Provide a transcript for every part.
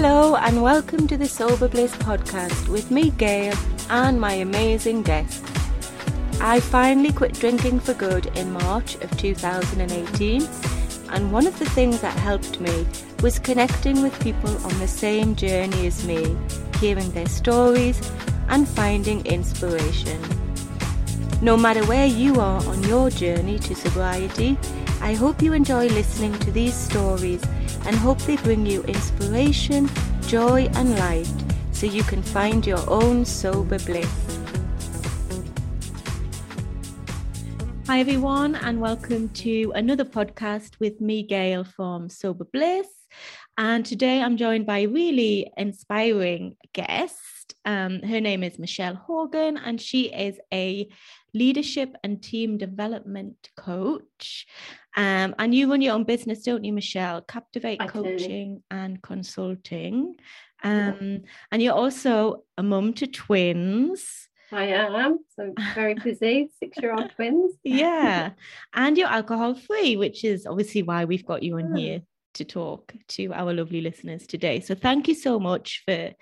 Hello, and welcome to the Sober Bliss podcast with me, Gail, and my amazing guest. I finally quit drinking for good in March of 2018, and one of the things that helped me was connecting with people on the same journey as me, hearing their stories and finding inspiration. No matter where you are on your journey to sobriety, I hope you enjoy listening to these stories and hope they bring you inspiration, joy, and light so you can find your own sober bliss. Hi, everyone, and welcome to another podcast with me, Gail from Sober Bliss. And today I'm joined by a really inspiring guest. Um, her name is Michelle Horgan, and she is a leadership and team development coach. Um, and you run your own business, don't you, Michelle? Captivate I Coaching do. and Consulting. Um, and you're also a mum to twins. I am. So very busy, six year old twins. Yeah. and you're alcohol free, which is obviously why we've got you on Oh. here to talk to our lovely listeners today. So thank you so much for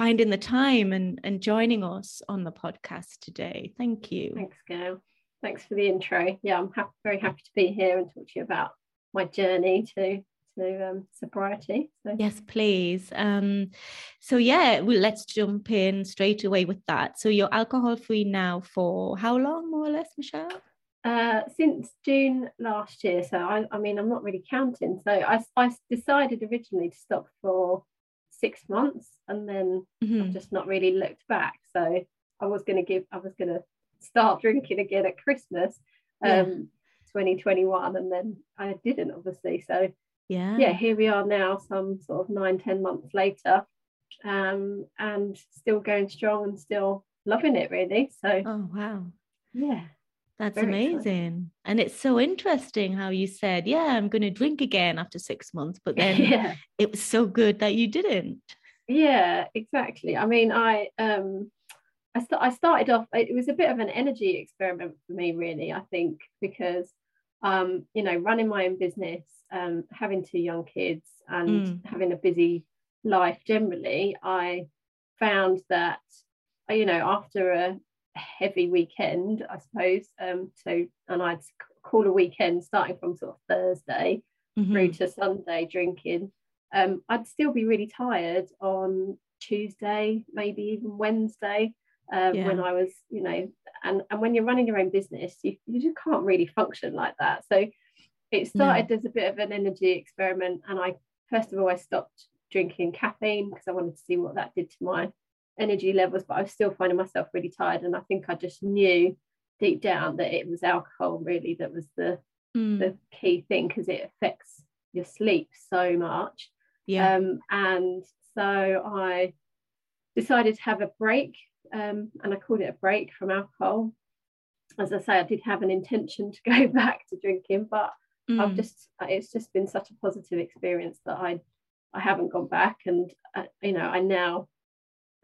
finding the time and, and joining us on the podcast today. Thank you. Thanks, Gail. Thanks for the intro. Yeah, I'm happy, very happy to be here and talk to you about my journey to to um, sobriety. So Yes, please. Um, so yeah, well, let's jump in straight away with that. So you're alcohol free now for how long, more or less, Michelle? uh, since June last year, so I, I mean, I'm not really counting. So I, I decided originally to stop for six months, and then Mhm. I've just not really looked back. So I was going to give, I was going to start drinking again at Christmas, Yeah. um, 2021, and then I didn't, obviously. So Yeah. yeah, here we are now, some sort of nine, ten months later, um, and still going strong and still loving it, really. So Oh wow. yeah, That's Very amazing. And it's so interesting how you said, Yeah, I'm going to drink again after six months, but then yeah, it was so good that you didn't. yeah, exactly. I mean, I um, I, st- I started off. It was a bit of an energy experiment for me, really. I think because um, you know, running my own business, um, having two young kids, and Mm. having a busy life generally, I found that you know after a heavy weekend, I suppose. Um, so and I'd call a weekend starting from sort of Thursday through Mhm. to Sunday drinking, um, I'd still be really tired on Tuesday, maybe even Wednesday, um, when I was, you know, and, and when you're running your own business, you, you just can't really function like that. So it started as a bit of an energy experiment. And I, first of all, I stopped drinking caffeine because I wanted to see what that did to my energy levels, but I was still finding myself really tired. And I think I just knew deep down that it was alcohol really that was the Mm. the key thing because it affects your sleep so much. Yeah. Um, and so I decided to have a break, um, and I called it a break from alcohol. As I say, I did have an intention to go back to drinking, but I've Mm. just it's just been such a positive experience that I I haven't gone back, and uh, you know I now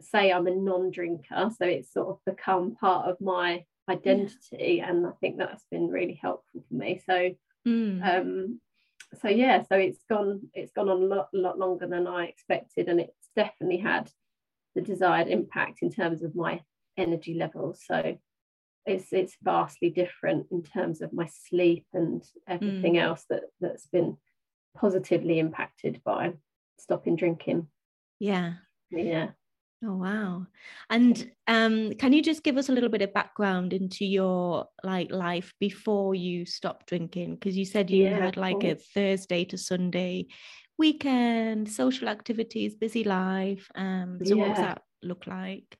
say I'm a non-drinker, so it's sort of become part of my identity, and I think that's been really helpful for me. So Mm. um so yeah so it's gone it's gone on a lot, lot longer than i expected and it's definitely had the desired impact in terms of my energy levels so it's it's vastly different in terms of my sleep and everything else that that's been positively impacted by stopping drinking yeah. yeah Oh wow. And um can you just give us a little bit of background into your like life before you stopped drinking? Because you said you Yeah, had like a. Thursday to Sunday weekend, social activities, busy life. Um so what does that look like?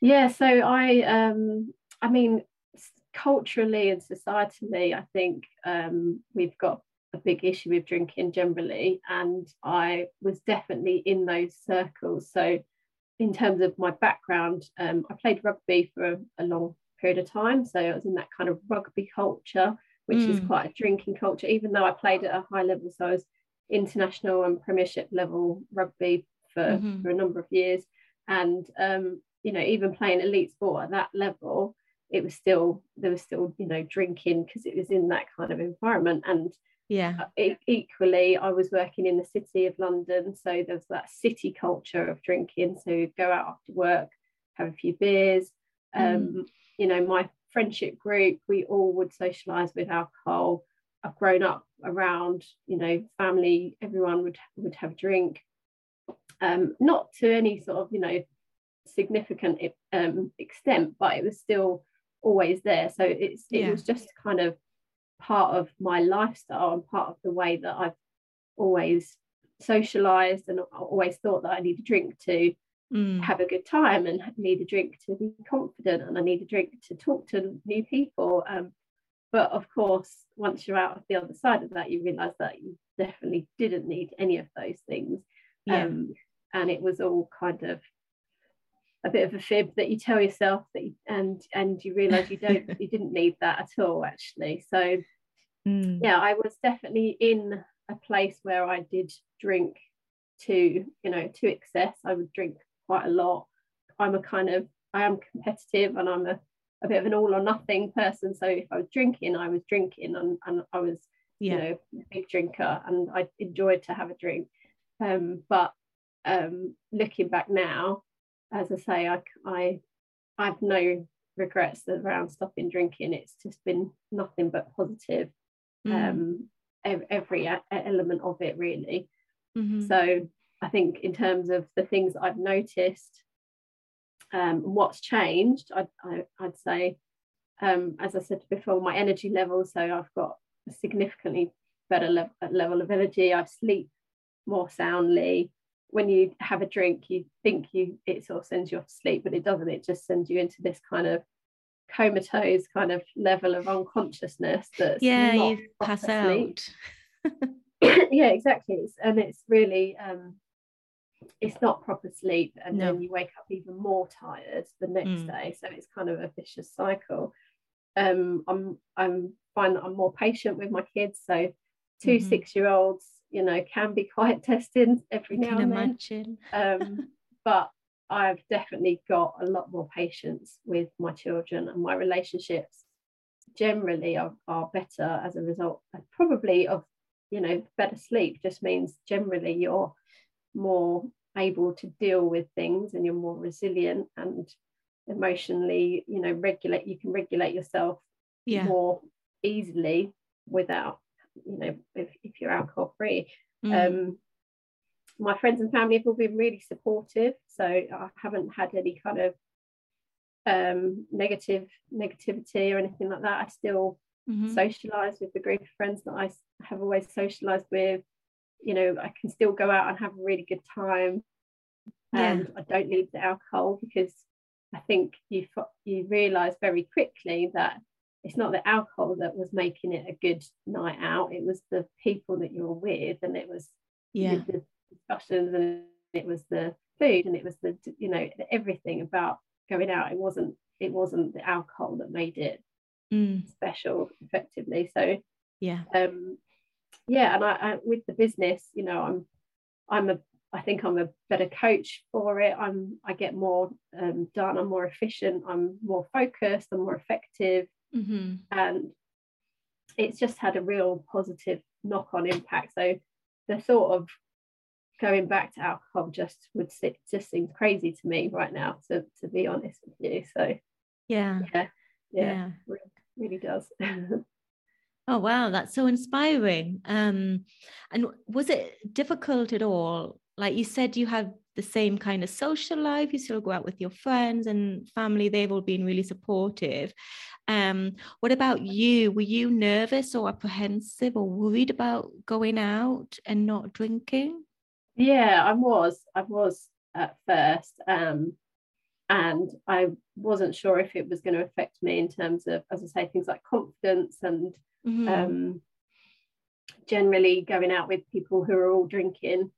Yeah, so I um I mean culturally and societally I think um we've got a big issue with drinking generally and I was definitely in those circles so in terms of my background um I played rugby for a, a long period of time so I was in that kind of rugby culture which is Mm. quite a drinking culture even though I played at a high level so I was international and premiership level rugby for, Mhm. for a number of years and um, you know even playing elite sport at that level it was still there was still you know drinking because it was in that kind of environment and yeah. Uh, equally i was working in the city of london so there's that city culture of drinking. So go out after work have a few beers. Mm. um, you know my friendship group we all would socialize with alcohol. I've grown up around you know family everyone would would have a drink. Um, not to any sort of you know significant um, extent but it was still always there. So it's it yeah. was just kind of part of my lifestyle and part of the way that I've always socialized and always thought that I need a drink to mm. have a good time and need a drink to be confident and I need a drink to talk to new people. Um, but of course, once you're out of the other side of that, you realize that you definitely didn't need any of those things. Yeah. Um, and it was all kind of a bit of a fib that you tell yourself that you, and and you realize you don't you didn't need that at all actually. So mm. yeah i was definitely in a place where i did drink to you know to excess. I would drink quite a lot. I'm a kind of i am competitive and i'm a, a bit of an all or nothing person. So if i was drinking i was drinking and, and i was yeah. you know a big drinker and i enjoyed to have a drink. Um, but um, looking back now as I say, I, I I've no regrets around stopping drinking. It's just been nothing but positive. Mm. Um, every element of it really. Mm-hmm. So I think in terms of the things I've noticed, um, what's changed, I'd, I, would say, um, as I said before, my energy level. So I've got a significantly better level, level of energy. I sleep more soundly when you have a drink, you think you it sort of sends you off to sleep, but it doesn't. It just sends you into this kind of comatose kind of level of unconsciousness that's yeah you pass out yeah exactly it's, and it's really um it's not proper sleep and no. then you wake up even more tired the next mm. day so it's kind of a vicious cycle um i'm i'm find that i'm more patient with my kids so 2 mm-hmm. six year olds you know can be quite testing every now and imagine. then um, but I've definitely got a lot more patience with my children and my relationships generally are, are better as a result probably of you know better sleep just means generally you're more able to deal with things and you're more resilient and emotionally you know regulate you can regulate yourself yeah. more easily without you know if, if you're alcohol free mm. um my friends and family have all been really supportive so i haven't had any kind of um negative negativity or anything like that i still mm-hmm. socialize with the group of friends that i have always socialized with you know i can still go out and have a really good time and yeah. i don't need the alcohol because i think you you realize very quickly that it's not the alcohol that was making it a good night out it was the people that you were with and it was yeah the discussions and it was the food and it was the you know everything about going out it wasn't it wasn't the alcohol that made it mm. special effectively so yeah um yeah and I, I with the business you know i'm i'm a I think I'm a better coach for it. I'm I get more um, done. I'm more efficient. I'm more focused. I'm more effective mm-hmm. and it's just had a real positive knock-on impact. So the thought of going back to alcohol just would sit, just seems crazy to me right now to, to be honest with you. So yeah. yeah yeah, yeah. Really, really does. Oh wow that's so inspiring. Um and was it difficult at all? Like you said you have the same kind of social life you still go out with your friends and family they've all been really supportive um, what about you? Were you nervous or apprehensive or worried about going out and not drinking? Yeah, I was. I was at first. Um, and I wasn't sure if it was going to affect me in terms of, as I say, things like confidence and mm-hmm. um, generally going out with people who are all drinking.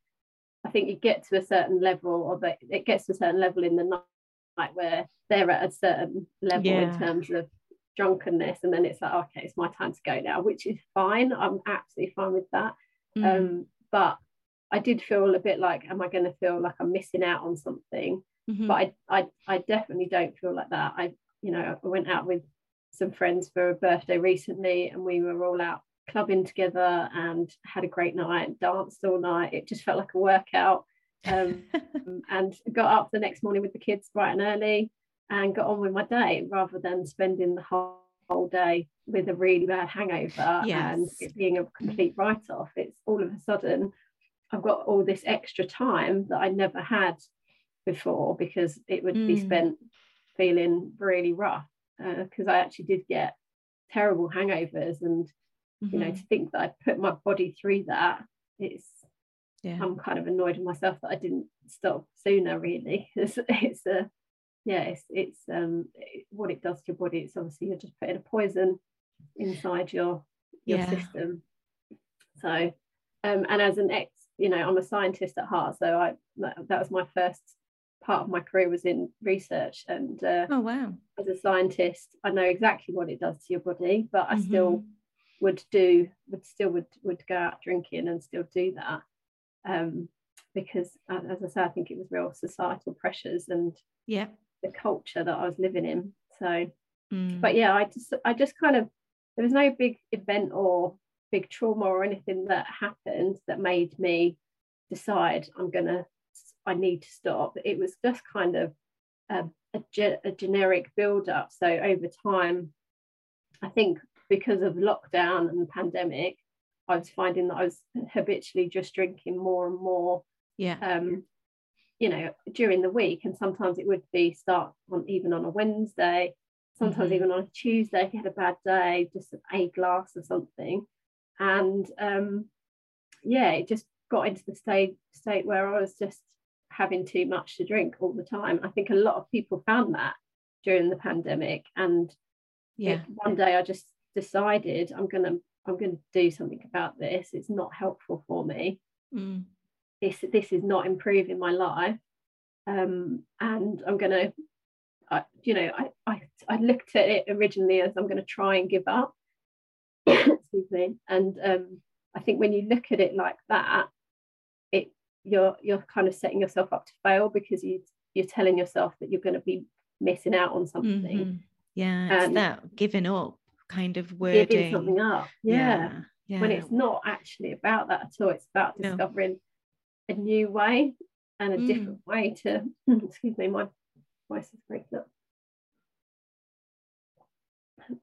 I think you get to a certain level, or that it gets to a certain level in the night where they're at a certain level yeah. in terms of drunkenness and then it's like okay it's my time to go now which is fine i'm absolutely fine with that mm. um, but i did feel a bit like am i going to feel like i'm missing out on something mm-hmm. but I, I i definitely don't feel like that i you know i went out with some friends for a birthday recently and we were all out clubbing together and had a great night, danced all night. It just felt like a workout. Um, and got up the next morning with the kids bright and early and got on with my day rather than spending the whole, whole day with a really bad hangover yes. and it being a complete write off. It's all of a sudden I've got all this extra time that I never had before because it would mm. be spent feeling really rough because uh, I actually did get terrible hangovers and mm-hmm. you know mm-hmm. to think that I put my body through that it's yeah. I'm kind of annoyed with myself that I didn't stop sooner really it's, it's a yeah it's, it's um it, what it does to your body it's obviously you're just putting a poison inside your your yeah. system so um and as an ex you know I'm a scientist at heart so I that, that was my first part of my career was in research and uh, oh wow as a scientist i know exactly what it does to your body but i mm-hmm. still would do would still would would go out drinking and still do that um, because as i say i think it was real societal pressures and yeah the culture that i was living in so mm. but yeah i just i just kind of there was no big event or big trauma or anything that happened that made me decide i'm to I need to stop. It was just kind of a, a, ge- a generic build up. So over time, I think because of lockdown and the pandemic, I was finding that I was habitually just drinking more and more. Yeah. Um, you know, during the week, and sometimes it would be start on even on a Wednesday, sometimes mm-hmm. even on a Tuesday if you had a bad day, just a glass or something. And um, yeah, it just got into the state state where I was just having too much to drink all the time. I think a lot of people found that during the pandemic. And yeah, it, one day I just decided I'm gonna I'm gonna do something about this. It's not helpful for me. Mm. This this is not improving my life. Um, and I'm gonna I, you know, I, I I looked at it originally as I'm gonna try and give up. Excuse me. And um, I think when you look at it like that, it you're you're kind of setting yourself up to fail because you you're telling yourself that you're going to be missing out on something. Mm-hmm. Yeah, it's that giving up kind of wording. Giving something up. Yeah. yeah. yeah. When it's not actually about that at all. It's about discovering no. a new way and a mm. different way to excuse me, my voice is breaking up.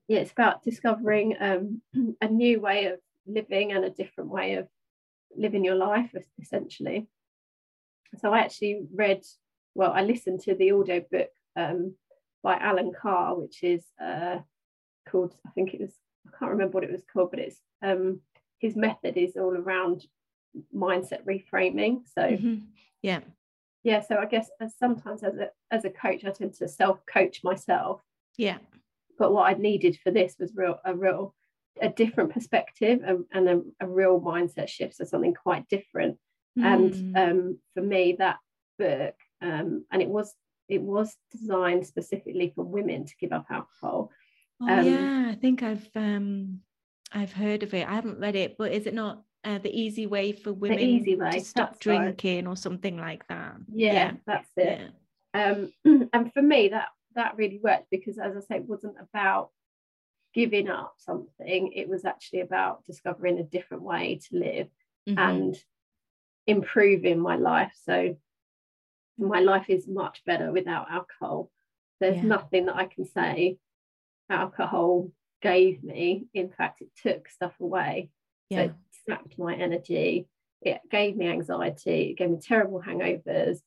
Yeah, it's about discovering um, a new way of living and a different way of living your life essentially. So I actually read, well, I listened to the audio book um, by Allen Carr, which is uh, called, I think it was, I can't remember what it was called, but it's um, his method is all around mindset reframing. So mm-hmm. yeah, yeah. So I guess as sometimes as a as a coach, I tend to self coach myself. Yeah. But what I needed for this was real a real a different perspective and, and a, a, real mindset shift, so something quite different. Mm. And um, for me, that book, um, and it was it was designed specifically for women to give up alcohol. Oh, um, yeah, I think I've um, I've heard of it. I haven't read it, but is it not uh, the easy way for women way, to stop drinking right. or something like that? Yeah, yeah. that's it. Yeah. Um, and for me, that that really worked because, as I say, it wasn't about giving up something it was actually about discovering a different way to live mm-hmm. and improving my life so my life is much better without alcohol there's yeah. nothing that i can say alcohol gave me in fact it took stuff away yeah. so it sapped my energy it gave me anxiety it gave me terrible hangovers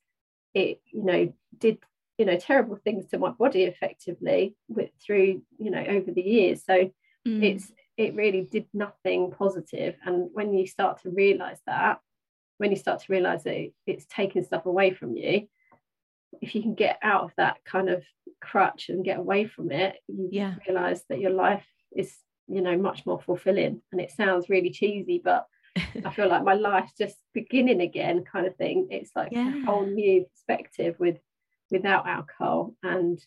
it you know did you know terrible things to my body effectively with through you know over the years so mm. it's it really did nothing positive. positive and when you start to realize that when you start to realize that it's taking stuff away from you if you can get out of that kind of crutch and get away from it you yeah. realize that your life is you know much more fulfilling and it sounds really cheesy but I feel like my life's just beginning again kind of thing it's like yeah. a whole new perspective with without alcohol and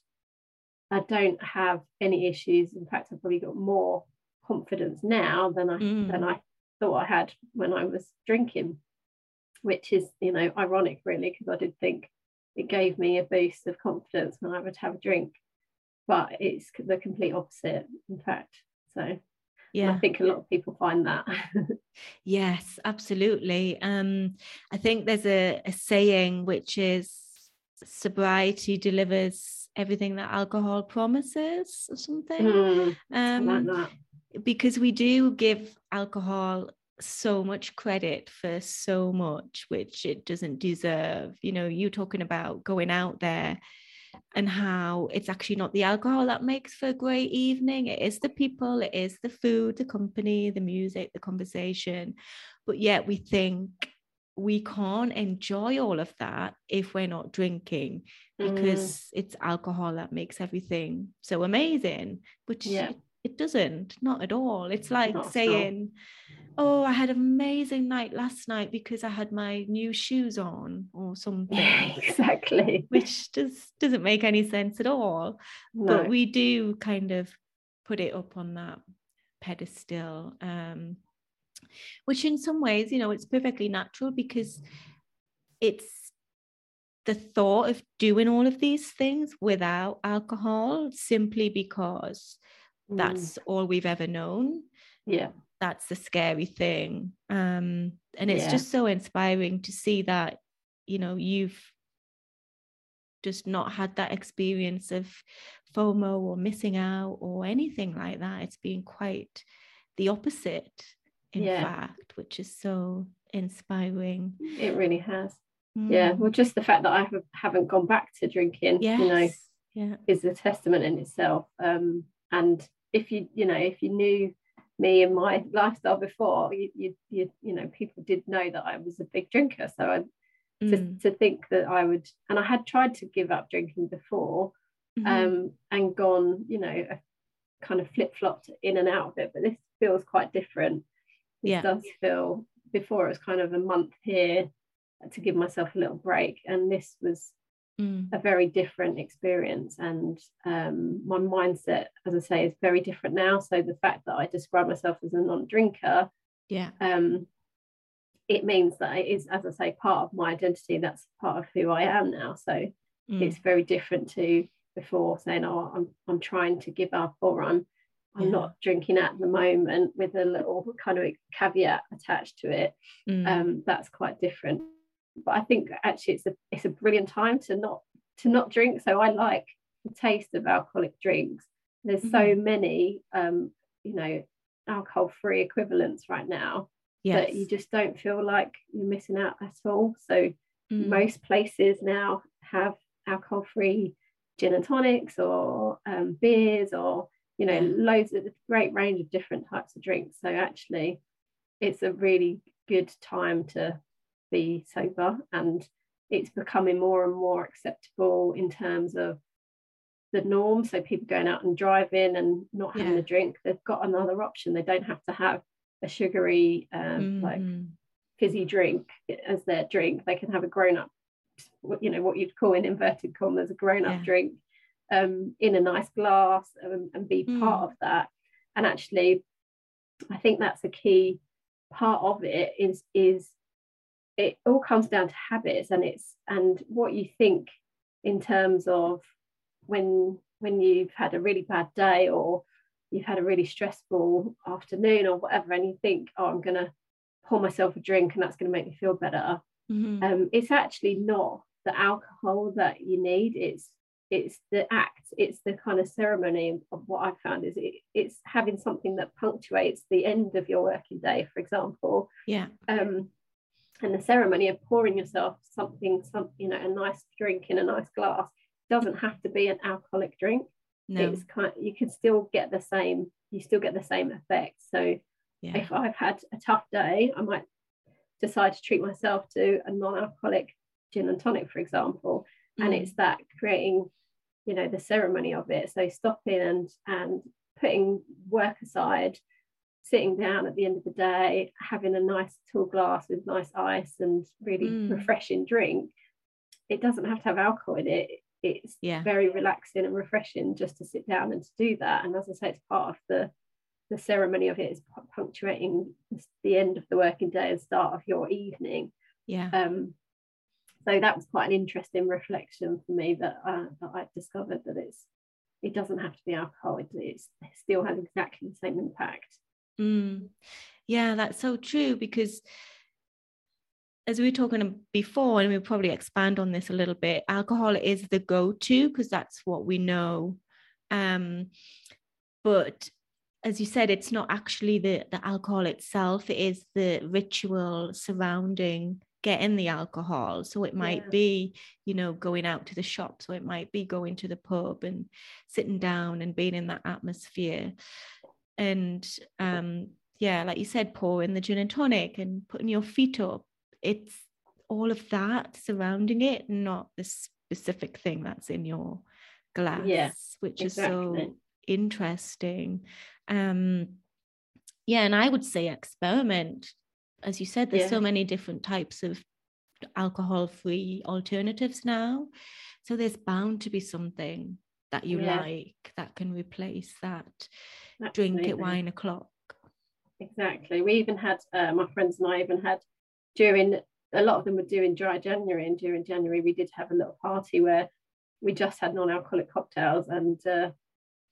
I don't have any issues. In fact, I've probably got more confidence now than I mm. than I thought I had when I was drinking, which is you know ironic really because I did think it gave me a boost of confidence when I would have a drink, but it's the complete opposite. In fact, so. Yeah i think a lot of people find that. Yes absolutely. Um i think there's a, a saying which is sobriety delivers everything that alcohol promises or something. Mm, um like because we do give alcohol so much credit for so much which it doesn't deserve you know you talking about going out there and how it's actually not the alcohol that makes for a great evening it is the people it is the food the company the music the conversation but yet we think we can't enjoy all of that if we're not drinking because mm. it's alcohol that makes everything so amazing which yeah. it, it doesn't not at all it's like not saying oh, I had an amazing night last night because I had my new shoes on or something. Yeah, exactly. Which does doesn't make any sense at all. No. But we do kind of put it up on that pedestal. Um, which in some ways, you know, it's perfectly natural because it's the thought of doing all of these things without alcohol simply because mm. that's all we've ever known. Yeah that's the scary thing um and it's yeah. just so inspiring to see that you know you've just not had that experience of FOMO or missing out or anything like that. It's been quite the opposite, in yeah. fact, which is so inspiring. It really has. Mm. Yeah. Well, just the fact that I haven't gone back to drinking, yes. you know, yeah. is a testament in itself. Um, and if you, you know, if you knew me and my lifestyle before, you, you, you, you know, people did know that I was a big drinker. So I, mm. to, to think that I would, and I had tried to give up drinking before mm-hmm. um, and gone, you know, kind of flip flopped in and out of it, but this feels quite different. It yeah. does feel, before it was kind of a month here to give myself a little break. And this was mm. a very different experience. And um, my mindset, as I say, is very different now. So the fact that I describe myself as a non-drinker, yeah, um, it means that it is, as I say, part of my identity. That's part of who I am now. So mm. it's very different to before saying, "Oh, I'm I'm trying to give up," or "I'm I'm yeah. not drinking at the moment," with a little kind of caveat attached to it. Mm. Um, that's quite different but I think actually it's a it's a brilliant time to not to not drink. So I like the taste of alcoholic drinks. There's mm-hmm. so many um, you know, alcohol free equivalents right now yes. that you just don't feel like you're missing out at all. So mm. most places now have alcohol free gin and tonics or um, beers or you know yeah. loads of great range of different types of drinks so actually it's a really good time to be sober and it's becoming more and more acceptable in terms of the norm so people going out and driving and not having yeah. a drink they've got another option they don't have to have a sugary um, mm-hmm. like fizzy drink as their drink they can have a grown-up you know what you'd call in inverted commas a grown-up yeah. drink um, in a nice glass and, and be mm. part of that and actually i think that's a key part of it is is it all comes down to habits and it's and what you think in terms of when when you've had a really bad day or you've had a really stressful afternoon or whatever and you think oh i'm going to pour myself a drink and that's going to make me feel better. Mm-hmm. um, it's actually not the alcohol that you need it's it's the act it's the kind of ceremony of what i found is it, it's having something that punctuates the end of your working day for example. Yeah. Um and the ceremony of pouring yourself something some you know a nice drink in a nice glass doesn't have to be an alcoholic drink no. it's kind of, you can still get the same you still get the same effect so yeah. if i've had a tough day i might decide to treat myself to a non-alcoholic gin and tonic for example mm. and it's that creating you know the ceremony of it so stopping and and putting work aside sitting down at the end of the day, having a nice tall glass with nice ice and really mm. refreshing drink, it doesn't have to have alcohol in it. It's yeah. very relaxing and refreshing just to sit down and to do that. And as I say, it's part of the the ceremony of it is punctuating the end of the working day and start of your evening. Yeah. Um, so that was quite an interesting reflection for me that uh, that I discovered that it's it doesn't have to be alcohol. It, it still has exactly the same impact Mm. Yeah, that's so true because as we were talking before, and we'll probably expand on this a little bit, alcohol is the go-to because that's what we know. Um, but as you said, it's not actually the, the alcohol itself, it is the ritual surrounding getting the alcohol. So it might yeah. be, you know, going out to the shop. So it might be going to the pub and sitting down and being in that atmosphere. And um, yeah, like you said, pouring the gin and tonic and putting your feet up. It's all of that surrounding it, not the specific thing that's in your glass, yeah, which exactly. is so interesting. Um, yeah, and I would say experiment. As you said, there's yeah. so many different types of alcohol free alternatives now. So there's bound to be something that you yeah. like that can replace that Absolutely. drink at wine o'clock. Exactly. We even had uh, my friends and I even had during a lot of them were doing dry January, and during January we did have a little party where we just had non-alcoholic cocktails, and uh,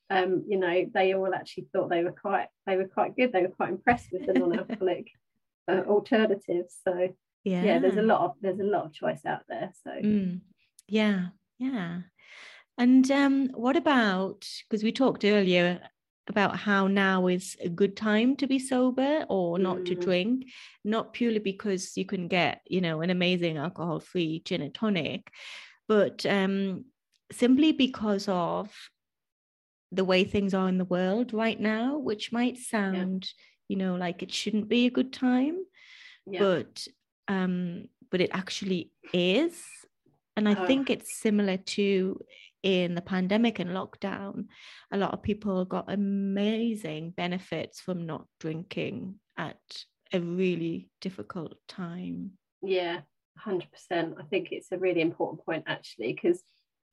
um, you know they all actually thought they were quite they were quite good. They were quite impressed with the non-alcoholic uh, alternatives. So yeah. yeah, there's a lot of there's a lot of choice out there. So mm. yeah, yeah. And um, what about because we talked earlier about how now is a good time to be sober or not mm. to drink, not purely because you can get, you know, an amazing alcohol free gin and tonic, but um, simply because of the way things are in the world right now, which might sound, yeah. you know, like it shouldn't be a good time, yeah. but um, but it actually is. And I oh. think it's similar to in the pandemic and lockdown, a lot of people got amazing benefits from not drinking at a really difficult time. Yeah, 100%. I think it's a really important point actually, because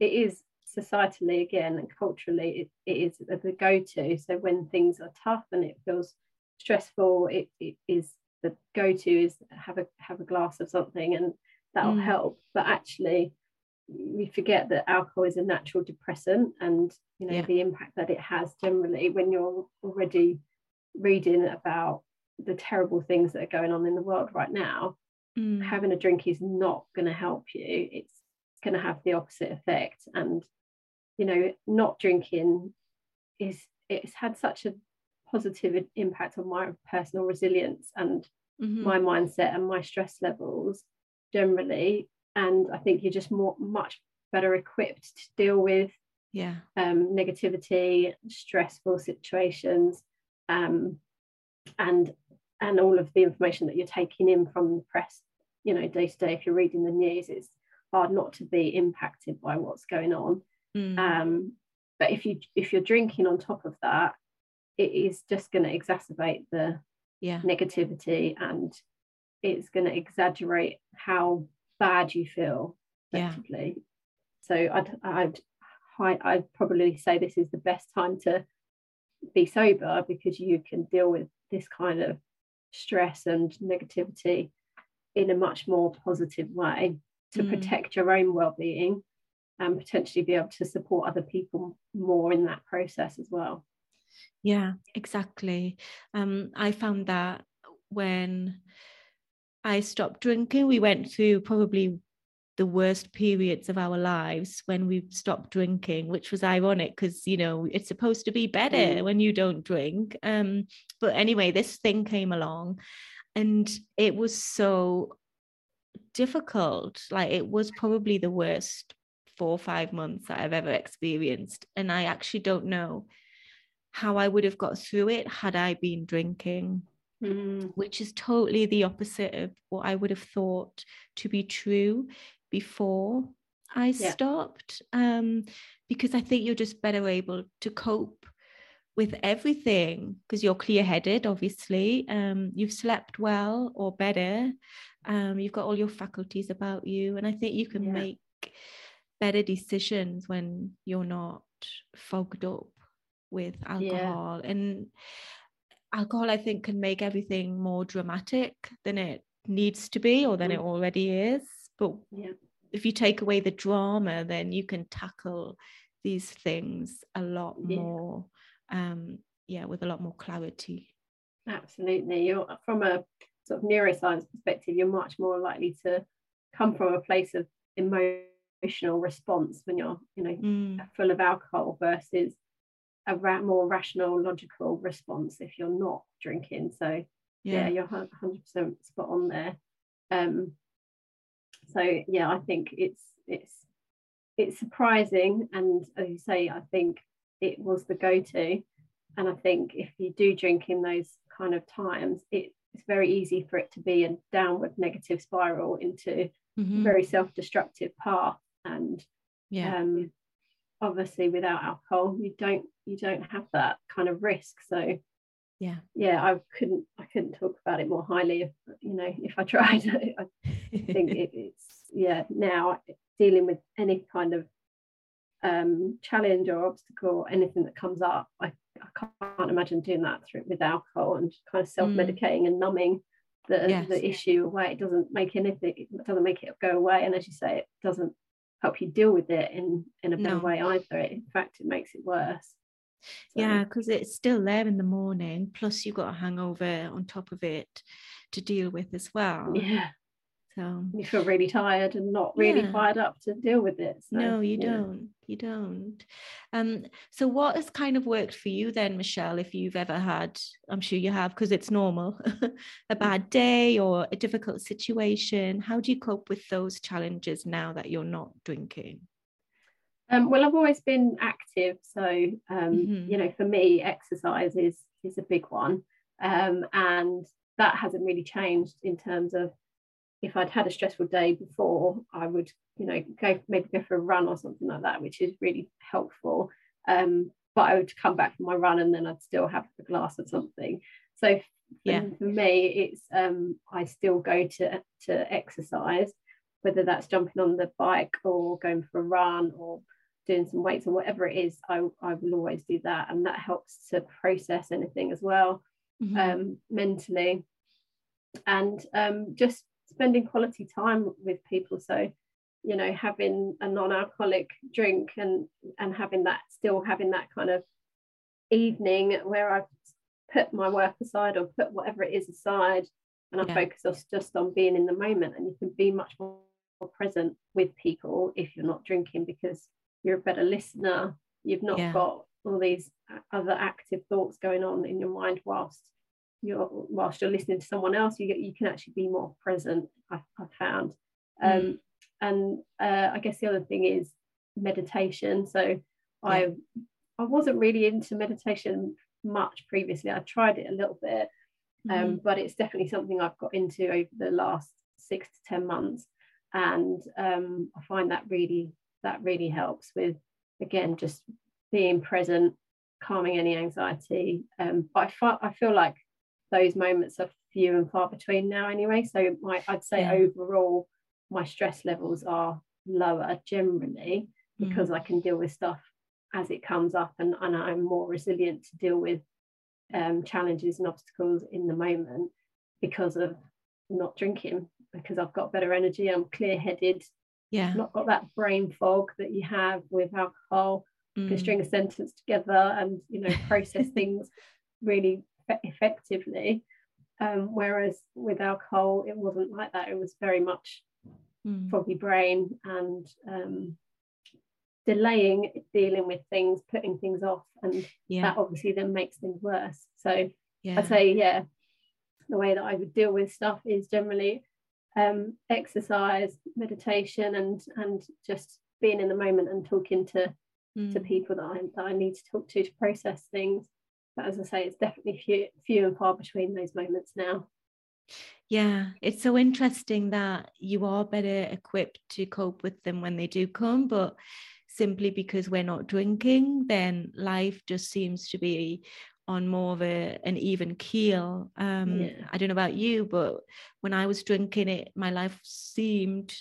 it is societally again and culturally, it, it is the go to. So when things are tough and it feels stressful, it, it is the go to is have a have a glass of something and that'll mm. help. But actually, we forget that alcohol is a natural depressant and you know yeah. the impact that it has generally when you're already reading about the terrible things that are going on in the world right now mm. having a drink is not going to help you it's going to have the opposite effect and you know not drinking is it's had such a positive impact on my personal resilience and mm-hmm. my mindset and my stress levels generally and I think you're just more much better equipped to deal with yeah um, negativity, stressful situations, um, and and all of the information that you're taking in from the press, you know, day to day. If you're reading the news, it's hard not to be impacted by what's going on. Mm. Um, but if you if you're drinking on top of that, it is just going to exacerbate the yeah. negativity and it's going to exaggerate how bad you feel effectively. Yeah. So I'd, I'd I'd probably say this is the best time to be sober because you can deal with this kind of stress and negativity in a much more positive way to mm. protect your own well-being and potentially be able to support other people more in that process as well yeah exactly um, i found that when I stopped drinking, we went through probably the worst periods of our lives when we stopped drinking, which was ironic because you know it's supposed to be better mm. when you don't drink. Um, but anyway, this thing came along, and it was so difficult. Like it was probably the worst four or five months that I've ever experienced, and I actually don't know how I would have got through it had I been drinking mm. which is totally the opposite of what I would have thought to be true before I yeah. stopped. Um, because I think you're just better able to cope with everything because you're clear headed, obviously. Um, you've slept well or better. Um, you've got all your faculties about you. And I think you can yeah. make better decisions when you're not fogged up with alcohol. Yeah. And alcohol, I think, can make everything more dramatic than it needs to be or than mm. it already is. But yeah. if you take away the drama, then you can tackle these things a lot yeah. more, um, yeah, with a lot more clarity. absolutely you're from a sort of neuroscience perspective you're much more likely to come from a place of emotional response when you're you know Mm. full of alcohol versus a ra- more rational logical response if you're not drinking so yeah, Yeah. you're 100% spot on there um so yeah i think it's it's it's surprising and as you say i think it was the go-to and i think if you do drink in those kind of times it, it's very easy for it to be a downward negative spiral into a Mhm. very self-destructive path and Yeah. um obviously without alcohol you don't you don't have that kind of risk. So Yeah. yeah i couldn't i couldn't talk about it more highly if you know if i tried. I think it, it's yeah now dealing with any kind of um challenge or obstacle anything that comes up i, I can't imagine doing that through with alcohol and kind of self-medicating and numbing the, Yes. the issue away. It doesn't make anything it doesn't make it go away. And as you say it doesn't help you deal with it in in a better No. way either in fact it makes it worse So, Yeah, because it's still there in the morning. Plus, you've got a hangover on top of it to deal with as well. yeah So you feel really tired and not really Yeah. fired up to deal with it so, no, you yeah. don't. You don't. Um. So, what has kind of worked for you then, Michelle? If you've ever had, I'm sure you have, because it's normal, a bad day or a difficult situation. How do you cope with those challenges now that you're not drinking? Um, well, I've always been active, so um, Mhm. you know, for me, exercise is is a big one, um, and that hasn't really changed in terms of if I'd had a stressful day before, I would, you know, go maybe go for a run or something like that, which is really helpful. Um, but I would come back from my run and then I'd still have a glass of something. So for, Yeah. for me, it's um, I still go to to exercise, whether that's jumping on the bike or going for a run or doing some weights or whatever it is, I, I will always do that. And that helps to process anything as well Mhm. um, mentally. And um, just spending quality time with people. So, you know, having a non-alcoholic drink and and having that still having that kind of evening where I've put my work aside or put whatever it is aside and I Yeah. focus us just on being in the moment and you can be much more present with people if you're not drinking because you're a better listener you've not Yeah. got all these uh, other active thoughts going on in your mind whilst you're whilst you're listening to someone else you get you can actually be more present I've, I've found um, Mm. and uh, I guess the other thing is meditation so I I wasn't really into meditation much previously I tried it a little bit um, Mhm. but it's definitely something I've got into over the last six to ten months, and um, I find that really that really helps with again just being present, calming any anxiety. Um, but I, fi- I feel like those moments are few and far between now anyway. So my I'd say Yeah. overall my stress levels are lower generally because I can deal with stuff as it comes up and, and I'm more resilient to deal with um, challenges and obstacles in the moment because of not drinking because I've got better energy I'm clear headed yeah. not got that brain fog that you have with alcohol can Mm. string a sentence together and you know process things really effectively um, whereas with alcohol it wasn't like that it was very much Mm. foggy brain and um, delaying dealing with things putting things off and Yeah. that obviously then makes things worse so yeah. I'd say yeah the way that I would deal with stuff is generally um, exercise meditation and and just being in the moment and talking to to Mm. people that I, that I need to talk to to process things but as I say it's definitely few few and far between those moments now Yeah, it's so interesting that you are better equipped to cope with them when they do come, but simply because we're not drinking, then life just seems to be on more of a, an even keel. Um, Yeah. I don't know about you, but when I was drinking it, my life seemed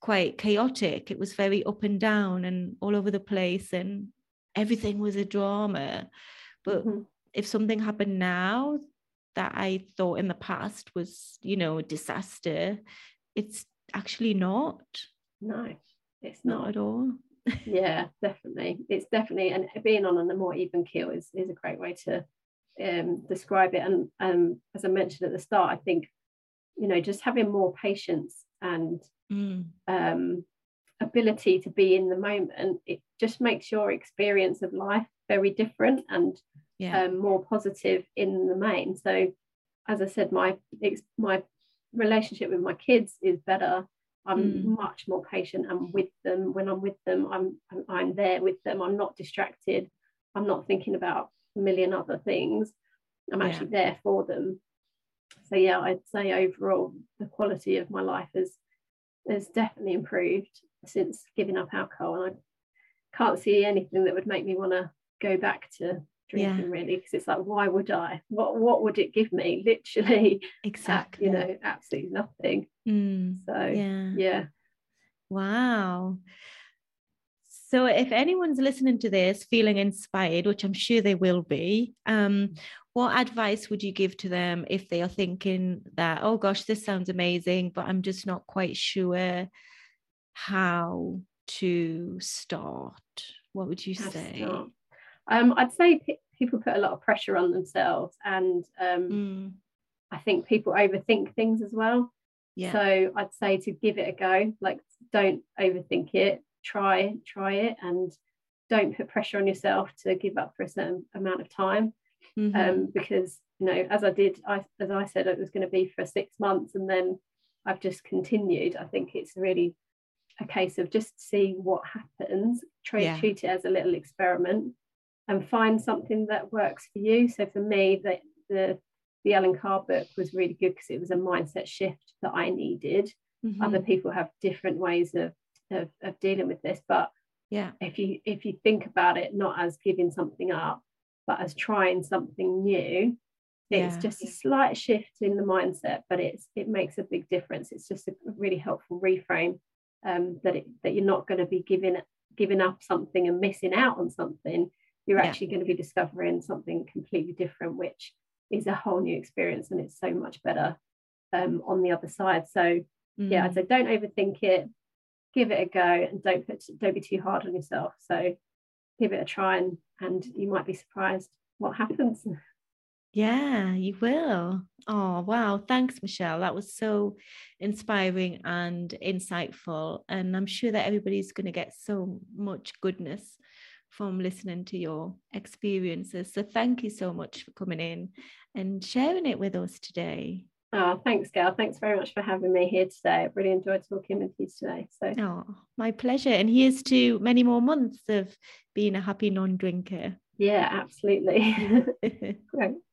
quite chaotic. It was very up and down and all over the place, and everything was a drama. But Mhm. if something happened now that I thought in the past was, you know, a disaster, it's actually not, no it's not not at all. yeah definitely it's definitely and being on a more even keel is, is a great way to um, describe it. And um, as I mentioned at the start, I think you know just having more patience and mm. um, ability to be in the moment, it just makes your experience of life very different and yeah. um, more positive in the main. So, as I said, my my relationship with my kids is better. I'm mm. much more patient. I'm with them when I'm with them. I'm, I'm I'm there with them. I'm not distracted. I'm not thinking about a million other things. I'm actually yeah. there for them. So yeah, I'd say overall the quality of my life has has definitely improved since giving up alcohol, and I can't see anything that would make me want to go back to drinking yeah. really because it's like why would I? What what would it give me? Literally exactly. you know absolutely nothing. Mm, so yeah. yeah. Wow. So if anyone's listening to this feeling inspired which I'm sure they will be um what advice would you give to them if they are thinking that oh gosh this sounds amazing but i'm just not quite sure how to start? What would you say? um, i'd say p- people put a lot of pressure on themselves and um, mm. i think people overthink things as well. Yeah. so i'd say to give it a go like don't overthink it. Try try it and don't put pressure on yourself to give up for a certain amount of time. Mm-hmm. um, because you know as I did I as I said it was going to be for six months and then I've just continued. I think it's really a case of just see what happens try yeah. treat it as a little experiment and find something that works for you so for me the the the Allen Carr book was really good because it was a mindset shift that I needed mm-hmm. other people have different ways of, of of dealing with this but yeah if you if you think about it not as giving something up but as trying something new it's yeah. just a slight shift in the mindset but it's it makes a big difference it's just a really helpful reframe um, that it, that you're not going to be giving giving up something and missing out on something you're yeah. actually going to be discovering something completely different which is a whole new experience and it's so much better um, on the other side so mm. yeah I'd say don't overthink it give it a go and don't put don't be too hard on yourself so give it a try and and you might be surprised what happens. Yeah, you will. Oh, wow. Thanks, Michelle. That was so inspiring and insightful. And I'm sure that everybody's going to get so much goodness from listening to your experiences. So thank you so much for coming in and sharing it with us today. Oh, thanks, Gail. Thanks very much for having me here today. I really enjoyed talking with you today. So, oh, my pleasure. And here's to many more months of being a happy non drinker. Yeah, absolutely.